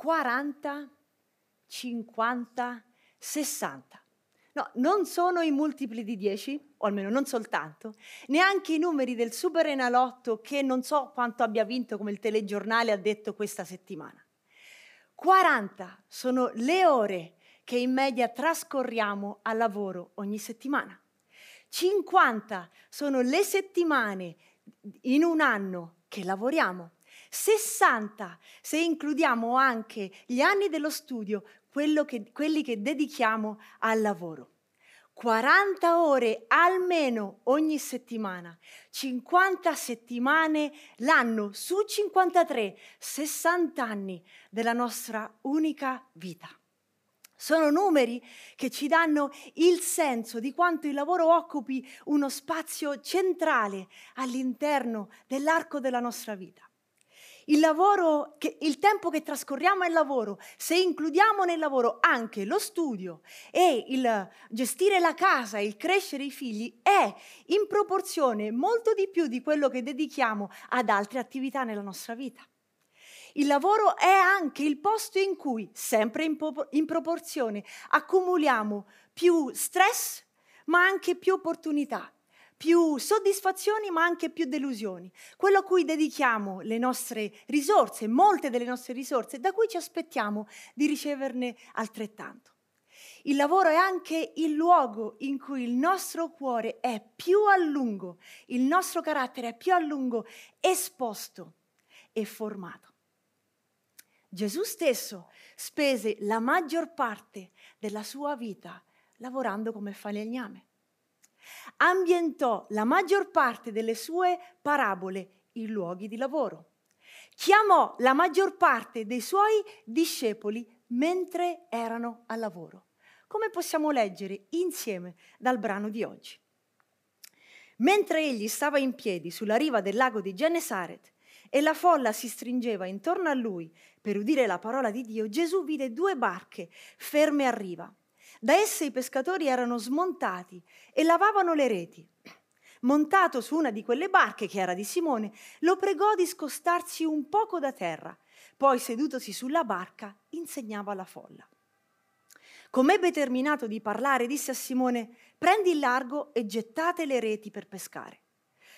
40, 50, 60. No, non sono i multipli di 10, o almeno non soltanto, neanche i numeri del Super Enalotto che non so quanto abbia vinto come il telegiornale ha detto questa settimana. 40 sono le ore che in media trascorriamo al lavoro ogni settimana. 50 sono le settimane in un anno che lavoriamo. 60 se includiamo anche gli anni dello studio, che, quelli che dedichiamo al lavoro. 40 ore almeno ogni settimana, 50 settimane l'anno su 53, 60 anni della nostra unica vita. Sono numeri che ci danno il senso di quanto il lavoro occupi uno spazio centrale all'interno dell'arco della nostra vita. Il, lavoro che, il tempo che trascorriamo al lavoro, se includiamo nel lavoro anche lo studio e il gestire la casa, il crescere i figli, è in proporzione molto di più di quello che dedichiamo ad altre attività nella nostra vita. Il lavoro è anche il posto in cui, sempre in, po- in proporzione, accumuliamo più stress, ma anche più opportunità, più soddisfazioni ma anche più delusioni, quello a cui dedichiamo le nostre risorse, molte delle nostre risorse, da cui ci aspettiamo di riceverne altrettanto. Il lavoro è anche il luogo in cui il nostro cuore è più a lungo, il nostro carattere è più a lungo esposto e formato. Gesù stesso spese la maggior parte della sua vita lavorando come falegname ambientò la maggior parte delle sue parabole in luoghi di lavoro. Chiamò la maggior parte dei suoi discepoli mentre erano al lavoro, come possiamo leggere insieme dal brano di oggi. Mentre egli stava in piedi sulla riva del lago di Genesaret e la folla si stringeva intorno a lui per udire la parola di Dio, Gesù vide due barche ferme a riva da esse i pescatori erano smontati e lavavano le reti. Montato su una di quelle barche, che era di Simone, lo pregò di scostarsi un poco da terra. Poi, sedutosi sulla barca, insegnava alla folla. Come ebbe terminato di parlare, disse a Simone: Prendi il largo e gettate le reti per pescare.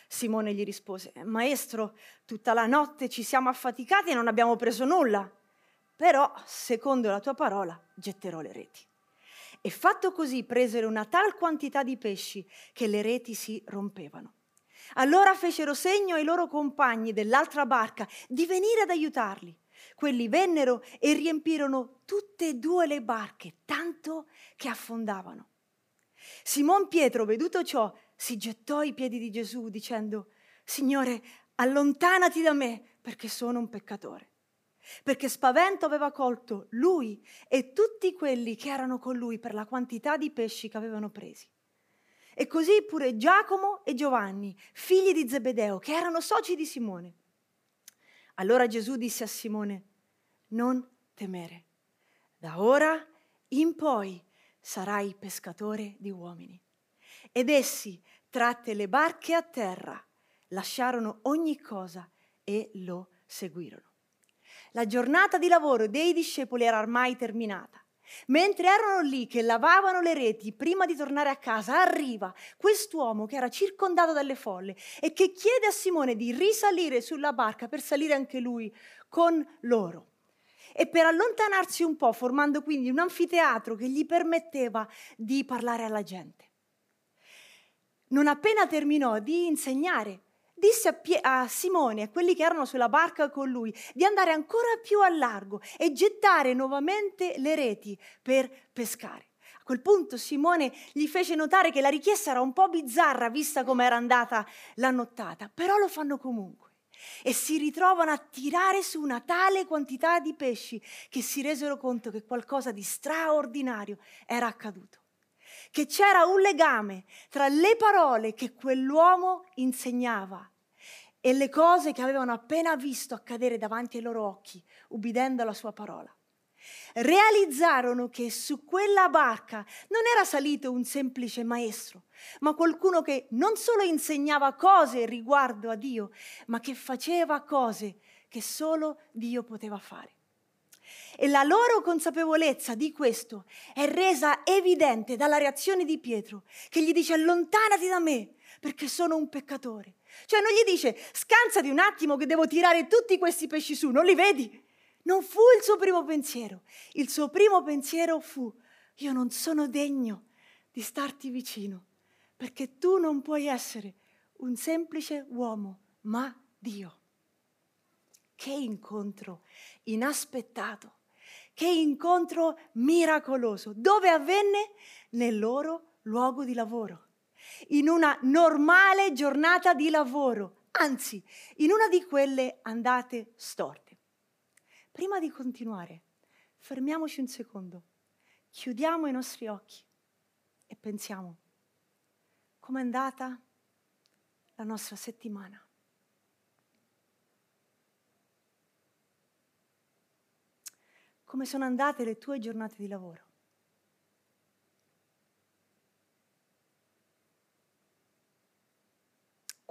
Simone gli rispose: Maestro, tutta la notte ci siamo affaticati e non abbiamo preso nulla. Però, secondo la tua parola, getterò le reti. E fatto così presero una tal quantità di pesci che le reti si rompevano. Allora fecero segno ai loro compagni dell'altra barca di venire ad aiutarli. Quelli vennero e riempirono tutte e due le barche, tanto che affondavano. Simon Pietro, veduto ciò, si gettò ai piedi di Gesù dicendo, Signore, allontanati da me perché sono un peccatore perché spavento aveva colto lui e tutti quelli che erano con lui per la quantità di pesci che avevano presi. E così pure Giacomo e Giovanni, figli di Zebedeo, che erano soci di Simone. Allora Gesù disse a Simone, non temere, da ora in poi sarai pescatore di uomini. Ed essi, tratte le barche a terra, lasciarono ogni cosa e lo seguirono. La giornata di lavoro dei discepoli era ormai terminata. Mentre erano lì che lavavano le reti prima di tornare a casa, arriva quest'uomo che era circondato dalle folle e che chiede a Simone di risalire sulla barca per salire anche lui con loro. E per allontanarsi un po', formando quindi un anfiteatro che gli permetteva di parlare alla gente. Non appena terminò di insegnare, disse a, Pie- a Simone e a quelli che erano sulla barca con lui di andare ancora più a largo e gettare nuovamente le reti per pescare. A quel punto Simone gli fece notare che la richiesta era un po' bizzarra vista come era andata la nottata, però lo fanno comunque e si ritrovano a tirare su una tale quantità di pesci che si resero conto che qualcosa di straordinario era accaduto che c'era un legame tra le parole che quell'uomo insegnava e le cose che avevano appena visto accadere davanti ai loro occhi, ubbidendo alla sua parola. Realizzarono che su quella barca non era salito un semplice maestro, ma qualcuno che non solo insegnava cose riguardo a Dio, ma che faceva cose che solo Dio poteva fare. E la loro consapevolezza di questo è resa evidente dalla reazione di Pietro, che gli dice allontanati da me, perché sono un peccatore. Cioè non gli dice scansati un attimo che devo tirare tutti questi pesci su, non li vedi? Non fu il suo primo pensiero. Il suo primo pensiero fu io non sono degno di starti vicino, perché tu non puoi essere un semplice uomo, ma Dio. Che incontro inaspettato, che incontro miracoloso. Dove avvenne? Nel loro luogo di lavoro, in una normale giornata di lavoro, anzi, in una di quelle andate storte. Prima di continuare, fermiamoci un secondo, chiudiamo i nostri occhi e pensiamo, com'è andata la nostra settimana? Come sono andate le tue giornate di lavoro?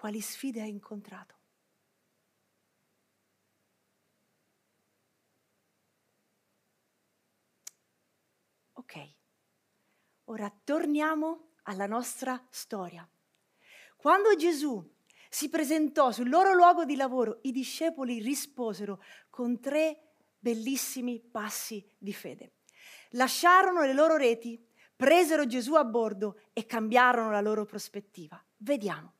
Quali sfide hai incontrato? Ok, ora torniamo alla nostra storia. Quando Gesù si presentò sul loro luogo di lavoro, i discepoli risposero con tre bellissimi passi di fede. Lasciarono le loro reti, presero Gesù a bordo e cambiarono la loro prospettiva. Vediamo.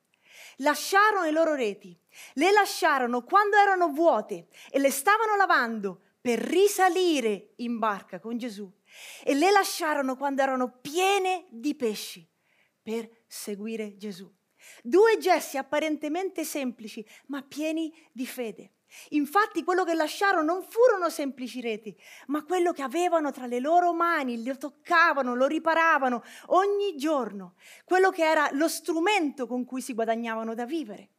Lasciarono le loro reti, le lasciarono quando erano vuote e le stavano lavando per risalire in barca con Gesù e le lasciarono quando erano piene di pesci per seguire Gesù. Due gesti apparentemente semplici, ma pieni di fede. Infatti quello che lasciarono non furono semplici reti, ma quello che avevano tra le loro mani, lo toccavano, lo riparavano ogni giorno, quello che era lo strumento con cui si guadagnavano da vivere,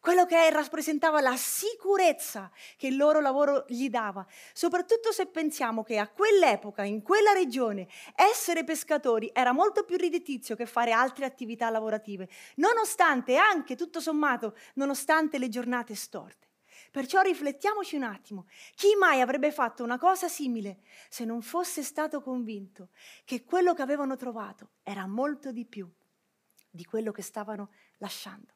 quello che rappresentava la sicurezza che il loro lavoro gli dava, soprattutto se pensiamo che a quell'epoca, in quella regione, essere pescatori era molto più redditizio che fare altre attività lavorative, nonostante anche, tutto sommato, nonostante le giornate storte. Perciò riflettiamoci un attimo. Chi mai avrebbe fatto una cosa simile se non fosse stato convinto che quello che avevano trovato era molto di più di quello che stavano lasciando?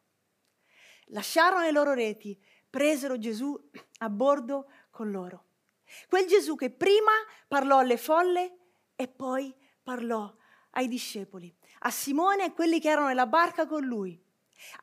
Lasciarono le loro reti, presero Gesù a bordo con loro. Quel Gesù che prima parlò alle folle e poi parlò ai discepoli, a Simone e quelli che erano nella barca con lui.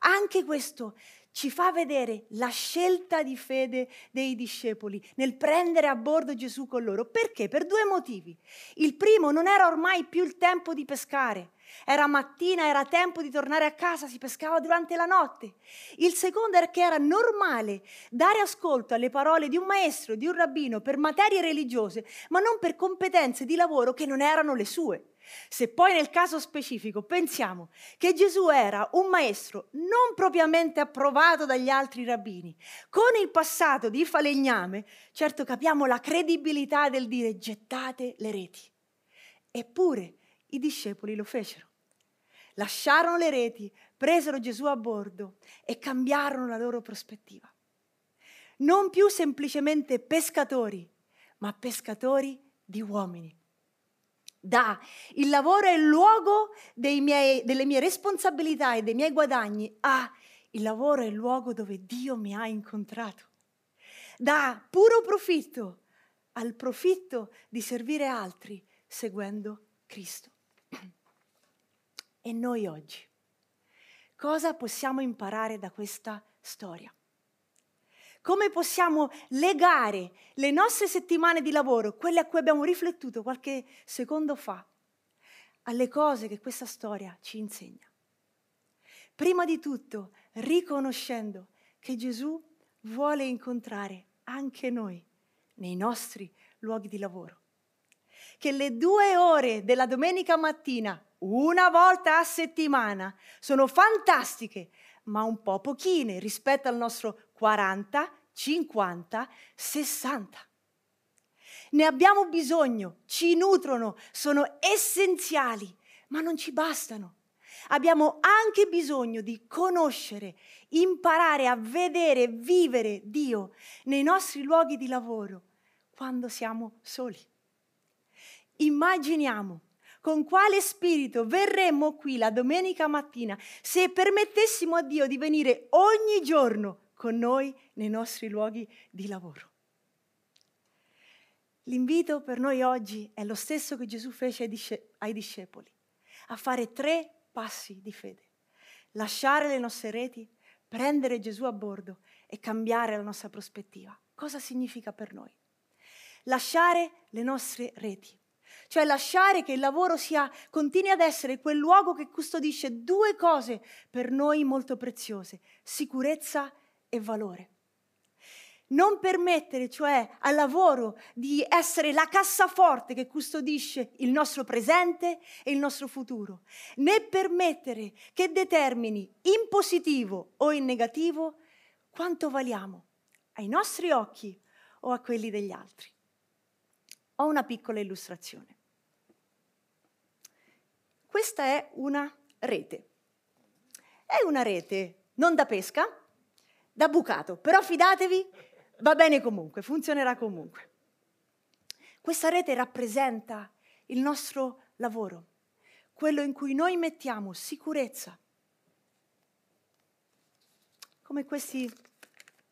Anche questo ci fa vedere la scelta di fede dei discepoli nel prendere a bordo Gesù con loro. Perché? Per due motivi. Il primo, non era ormai più il tempo di pescare. Era mattina, era tempo di tornare a casa, si pescava durante la notte. Il secondo era che era normale dare ascolto alle parole di un maestro, di un rabbino per materie religiose, ma non per competenze di lavoro che non erano le sue. Se poi nel caso specifico pensiamo che Gesù era un maestro non propriamente approvato dagli altri rabbini, con il passato di falegname, certo capiamo la credibilità del dire gettate le reti. Eppure i discepoli lo fecero. Lasciarono le reti, presero Gesù a bordo e cambiarono la loro prospettiva. Non più semplicemente pescatori, ma pescatori di uomini da il lavoro è il luogo miei, delle mie responsabilità e dei miei guadagni a il lavoro è il luogo dove Dio mi ha incontrato. Da puro profitto al profitto di servire altri seguendo Cristo. E noi oggi cosa possiamo imparare da questa storia? Come possiamo legare le nostre settimane di lavoro, quelle a cui abbiamo riflettuto qualche secondo fa, alle cose che questa storia ci insegna? Prima di tutto, riconoscendo che Gesù vuole incontrare anche noi nei nostri luoghi di lavoro. Che le due ore della domenica mattina, una volta a settimana, sono fantastiche ma un po' pochine rispetto al nostro 40, 50, 60. Ne abbiamo bisogno, ci nutrono, sono essenziali, ma non ci bastano. Abbiamo anche bisogno di conoscere, imparare a vedere, vivere Dio nei nostri luoghi di lavoro quando siamo soli. Immaginiamo con quale spirito verremmo qui la domenica mattina se permettessimo a Dio di venire ogni giorno con noi nei nostri luoghi di lavoro. L'invito per noi oggi è lo stesso che Gesù fece ai discepoli, a fare tre passi di fede. Lasciare le nostre reti, prendere Gesù a bordo e cambiare la nostra prospettiva. Cosa significa per noi? Lasciare le nostre reti, cioè lasciare che il lavoro sia, continui ad essere quel luogo che custodisce due cose per noi molto preziose, sicurezza e valore. Non permettere, cioè, al lavoro di essere la cassaforte che custodisce il nostro presente e il nostro futuro, né permettere che determini in positivo o in negativo quanto valiamo ai nostri occhi o a quelli degli altri. Ho una piccola illustrazione. Questa è una rete. È una rete non da pesca, da bucato, però fidatevi, va bene comunque, funzionerà comunque. Questa rete rappresenta il nostro lavoro, quello in cui noi mettiamo sicurezza, come questi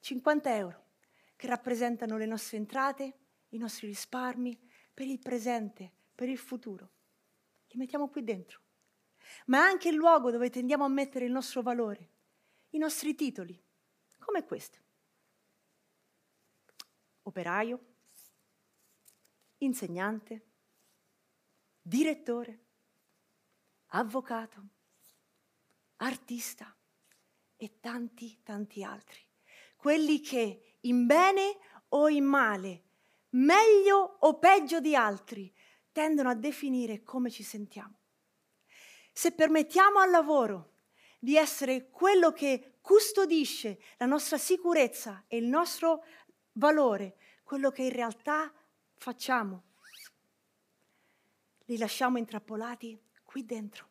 50 euro che rappresentano le nostre entrate, i nostri risparmi per il presente, per il futuro. Li mettiamo qui dentro. Ma è anche il luogo dove tendiamo a mettere il nostro valore, i nostri titoli, come questo. Operaio, insegnante, direttore, avvocato, artista e tanti, tanti altri. Quelli che in bene o in male, meglio o peggio di altri, tendono a definire come ci sentiamo. Se permettiamo al lavoro di essere quello che custodisce la nostra sicurezza e il nostro valore, quello che in realtà facciamo, li lasciamo intrappolati qui dentro.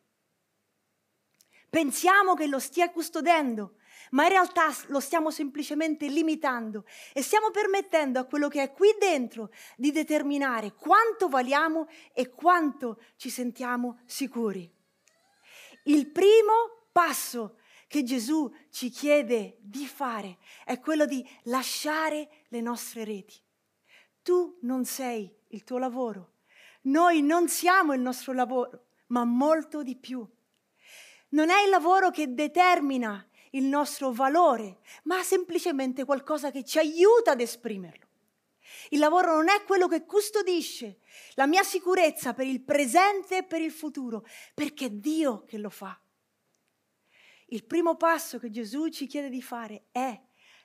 Pensiamo che lo stia custodendo, ma in realtà lo stiamo semplicemente limitando e stiamo permettendo a quello che è qui dentro di determinare quanto valiamo e quanto ci sentiamo sicuri. Il primo passo che Gesù ci chiede di fare è quello di lasciare le nostre reti. Tu non sei il tuo lavoro, noi non siamo il nostro lavoro, ma molto di più. Non è il lavoro che determina il nostro valore, ma semplicemente qualcosa che ci aiuta ad esprimerlo. Il lavoro non è quello che custodisce la mia sicurezza per il presente e per il futuro, perché è Dio che lo fa. Il primo passo che Gesù ci chiede di fare è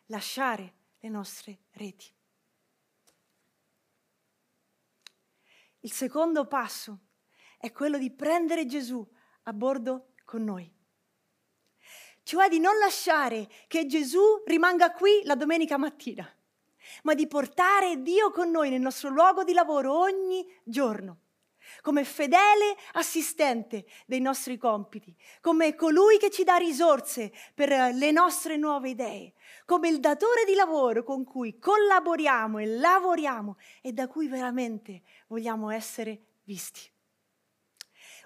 lasciare le nostre reti. Il secondo passo è quello di prendere Gesù a bordo con noi cioè di non lasciare che Gesù rimanga qui la domenica mattina, ma di portare Dio con noi nel nostro luogo di lavoro ogni giorno, come fedele assistente dei nostri compiti, come colui che ci dà risorse per le nostre nuove idee, come il datore di lavoro con cui collaboriamo e lavoriamo e da cui veramente vogliamo essere visti.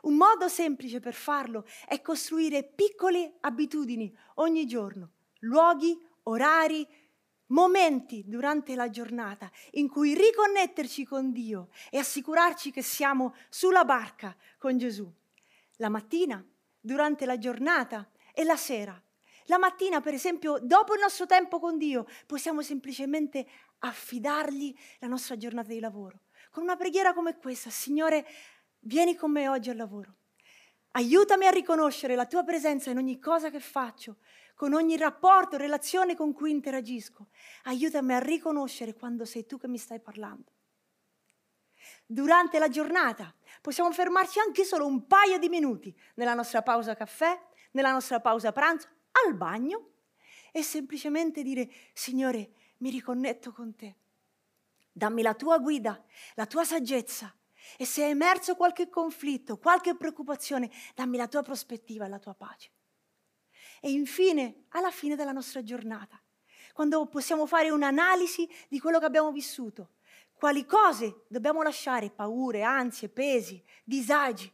Un modo semplice per farlo è costruire piccole abitudini ogni giorno, luoghi, orari, momenti durante la giornata in cui riconnetterci con Dio e assicurarci che siamo sulla barca con Gesù. La mattina, durante la giornata e la sera. La mattina, per esempio, dopo il nostro tempo con Dio, possiamo semplicemente affidargli la nostra giornata di lavoro. Con una preghiera come questa, Signore, Vieni con me oggi al lavoro. Aiutami a riconoscere la tua presenza in ogni cosa che faccio, con ogni rapporto, relazione con cui interagisco. Aiutami a riconoscere quando sei tu che mi stai parlando. Durante la giornata possiamo fermarci anche solo un paio di minuti nella nostra pausa caffè, nella nostra pausa pranzo, al bagno e semplicemente dire, Signore, mi riconnetto con te. Dammi la tua guida, la tua saggezza e se è emerso qualche conflitto, qualche preoccupazione, dammi la tua prospettiva e la tua pace. E infine, alla fine della nostra giornata, quando possiamo fare un'analisi di quello che abbiamo vissuto, quali cose dobbiamo lasciare, paure, ansie, pesi, disagi,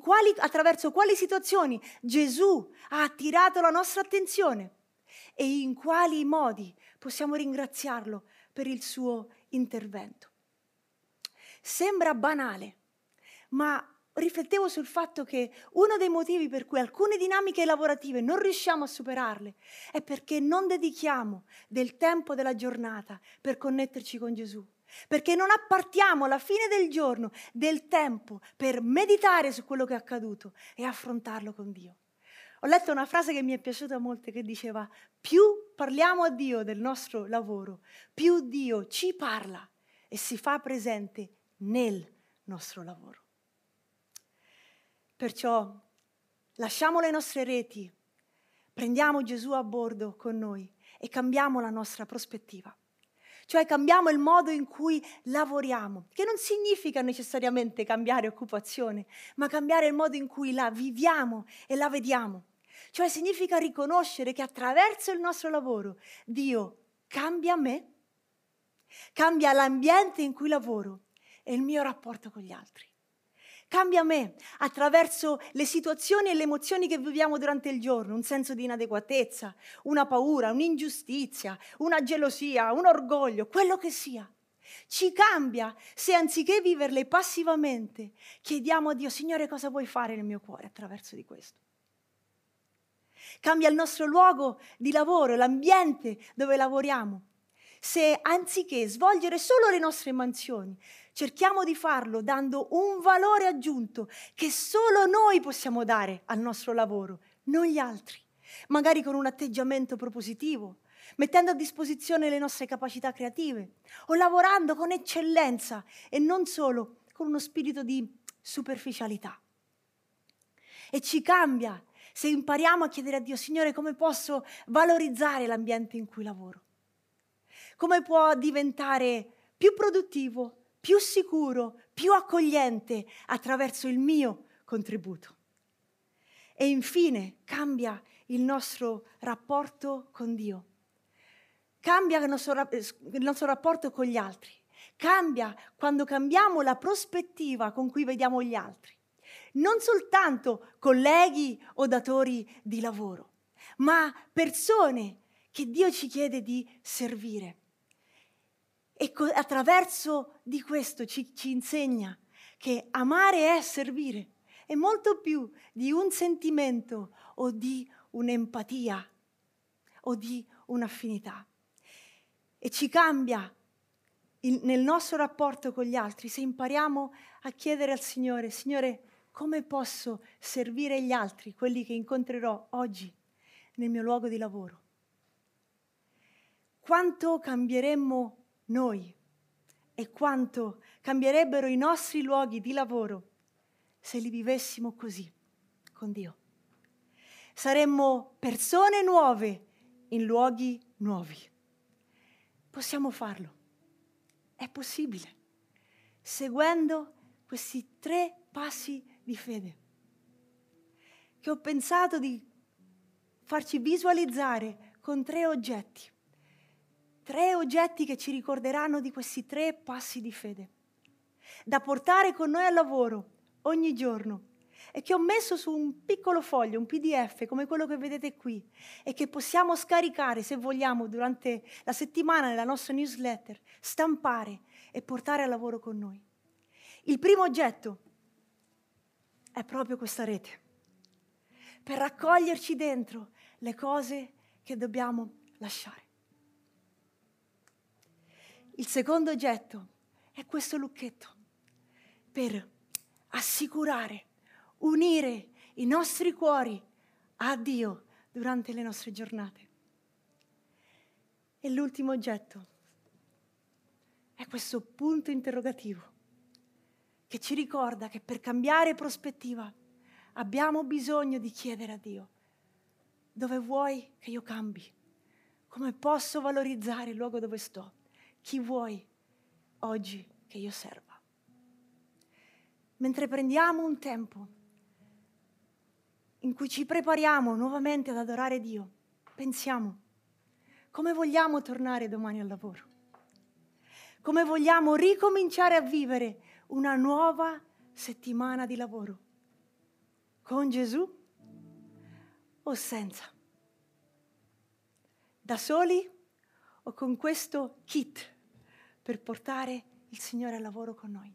quali, attraverso quali situazioni Gesù ha attirato la nostra attenzione e in quali modi possiamo ringraziarlo per il suo intervento. Sembra banale, ma riflettevo sul fatto che uno dei motivi per cui alcune dinamiche lavorative non riusciamo a superarle è perché non dedichiamo del tempo della giornata per connetterci con Gesù. Perché non appartiamo alla fine del giorno del tempo per meditare su quello che è accaduto e affrontarlo con Dio. Ho letto una frase che mi è piaciuta molto che diceva più parliamo a Dio del nostro lavoro, più Dio ci parla e si fa presente nel nostro lavoro. Perciò lasciamo le nostre reti, prendiamo Gesù a bordo con noi e cambiamo la nostra prospettiva. Cioè cambiamo il modo in cui lavoriamo, che non significa necessariamente cambiare occupazione, ma cambiare il modo in cui la viviamo e la vediamo. Cioè significa riconoscere che attraverso il nostro lavoro Dio cambia me, cambia l'ambiente in cui lavoro e il mio rapporto con gli altri. Cambia me attraverso le situazioni e le emozioni che viviamo durante il giorno, un senso di inadeguatezza, una paura, un'ingiustizia, una gelosia, un orgoglio, quello che sia. Ci cambia se anziché viverle passivamente chiediamo a Dio, Signore, cosa vuoi fare nel mio cuore attraverso di questo? Cambia il nostro luogo di lavoro, l'ambiente dove lavoriamo. Se anziché svolgere solo le nostre mansioni, cerchiamo di farlo dando un valore aggiunto che solo noi possiamo dare al nostro lavoro, non gli altri, magari con un atteggiamento propositivo, mettendo a disposizione le nostre capacità creative o lavorando con eccellenza e non solo con uno spirito di superficialità. E ci cambia se impariamo a chiedere a Dio, Signore, come posso valorizzare l'ambiente in cui lavoro? Come può diventare più produttivo, più sicuro, più accogliente attraverso il mio contributo. E infine cambia il nostro rapporto con Dio, cambia il nostro, il nostro rapporto con gli altri, cambia quando cambiamo la prospettiva con cui vediamo gli altri. Non soltanto colleghi o datori di lavoro, ma persone che Dio ci chiede di servire. E attraverso di questo ci, ci insegna che amare è servire, è molto più di un sentimento o di un'empatia o di un'affinità. E ci cambia il, nel nostro rapporto con gli altri se impariamo a chiedere al Signore, Signore, come posso servire gli altri, quelli che incontrerò oggi nel mio luogo di lavoro? Quanto cambieremmo noi e quanto cambierebbero i nostri luoghi di lavoro se li vivessimo così con Dio. Saremmo persone nuove in luoghi nuovi. Possiamo farlo. È possibile. Seguendo questi tre passi di fede che ho pensato di farci visualizzare con tre oggetti tre oggetti che ci ricorderanno di questi tre passi di fede, da portare con noi al lavoro ogni giorno e che ho messo su un piccolo foglio, un PDF come quello che vedete qui e che possiamo scaricare se vogliamo durante la settimana nella nostra newsletter, stampare e portare al lavoro con noi. Il primo oggetto è proprio questa rete, per raccoglierci dentro le cose che dobbiamo lasciare. Il secondo oggetto è questo lucchetto per assicurare, unire i nostri cuori a Dio durante le nostre giornate. E l'ultimo oggetto è questo punto interrogativo che ci ricorda che per cambiare prospettiva abbiamo bisogno di chiedere a Dio dove vuoi che io cambi, come posso valorizzare il luogo dove sto chi vuoi oggi che io serva. Mentre prendiamo un tempo in cui ci prepariamo nuovamente ad adorare Dio, pensiamo come vogliamo tornare domani al lavoro. come vogliamo ricominciare a vivere una nuova settimana di lavoro. Con Gesù o senza? Da soli o con questo kit per portare il Signore al lavoro con noi?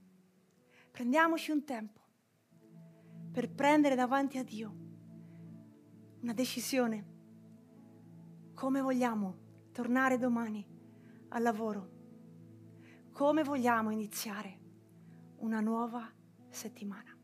Prendiamoci un tempo per prendere davanti a Dio una decisione. Come vogliamo tornare domani al lavoro? Come vogliamo iniziare una nuova settimana?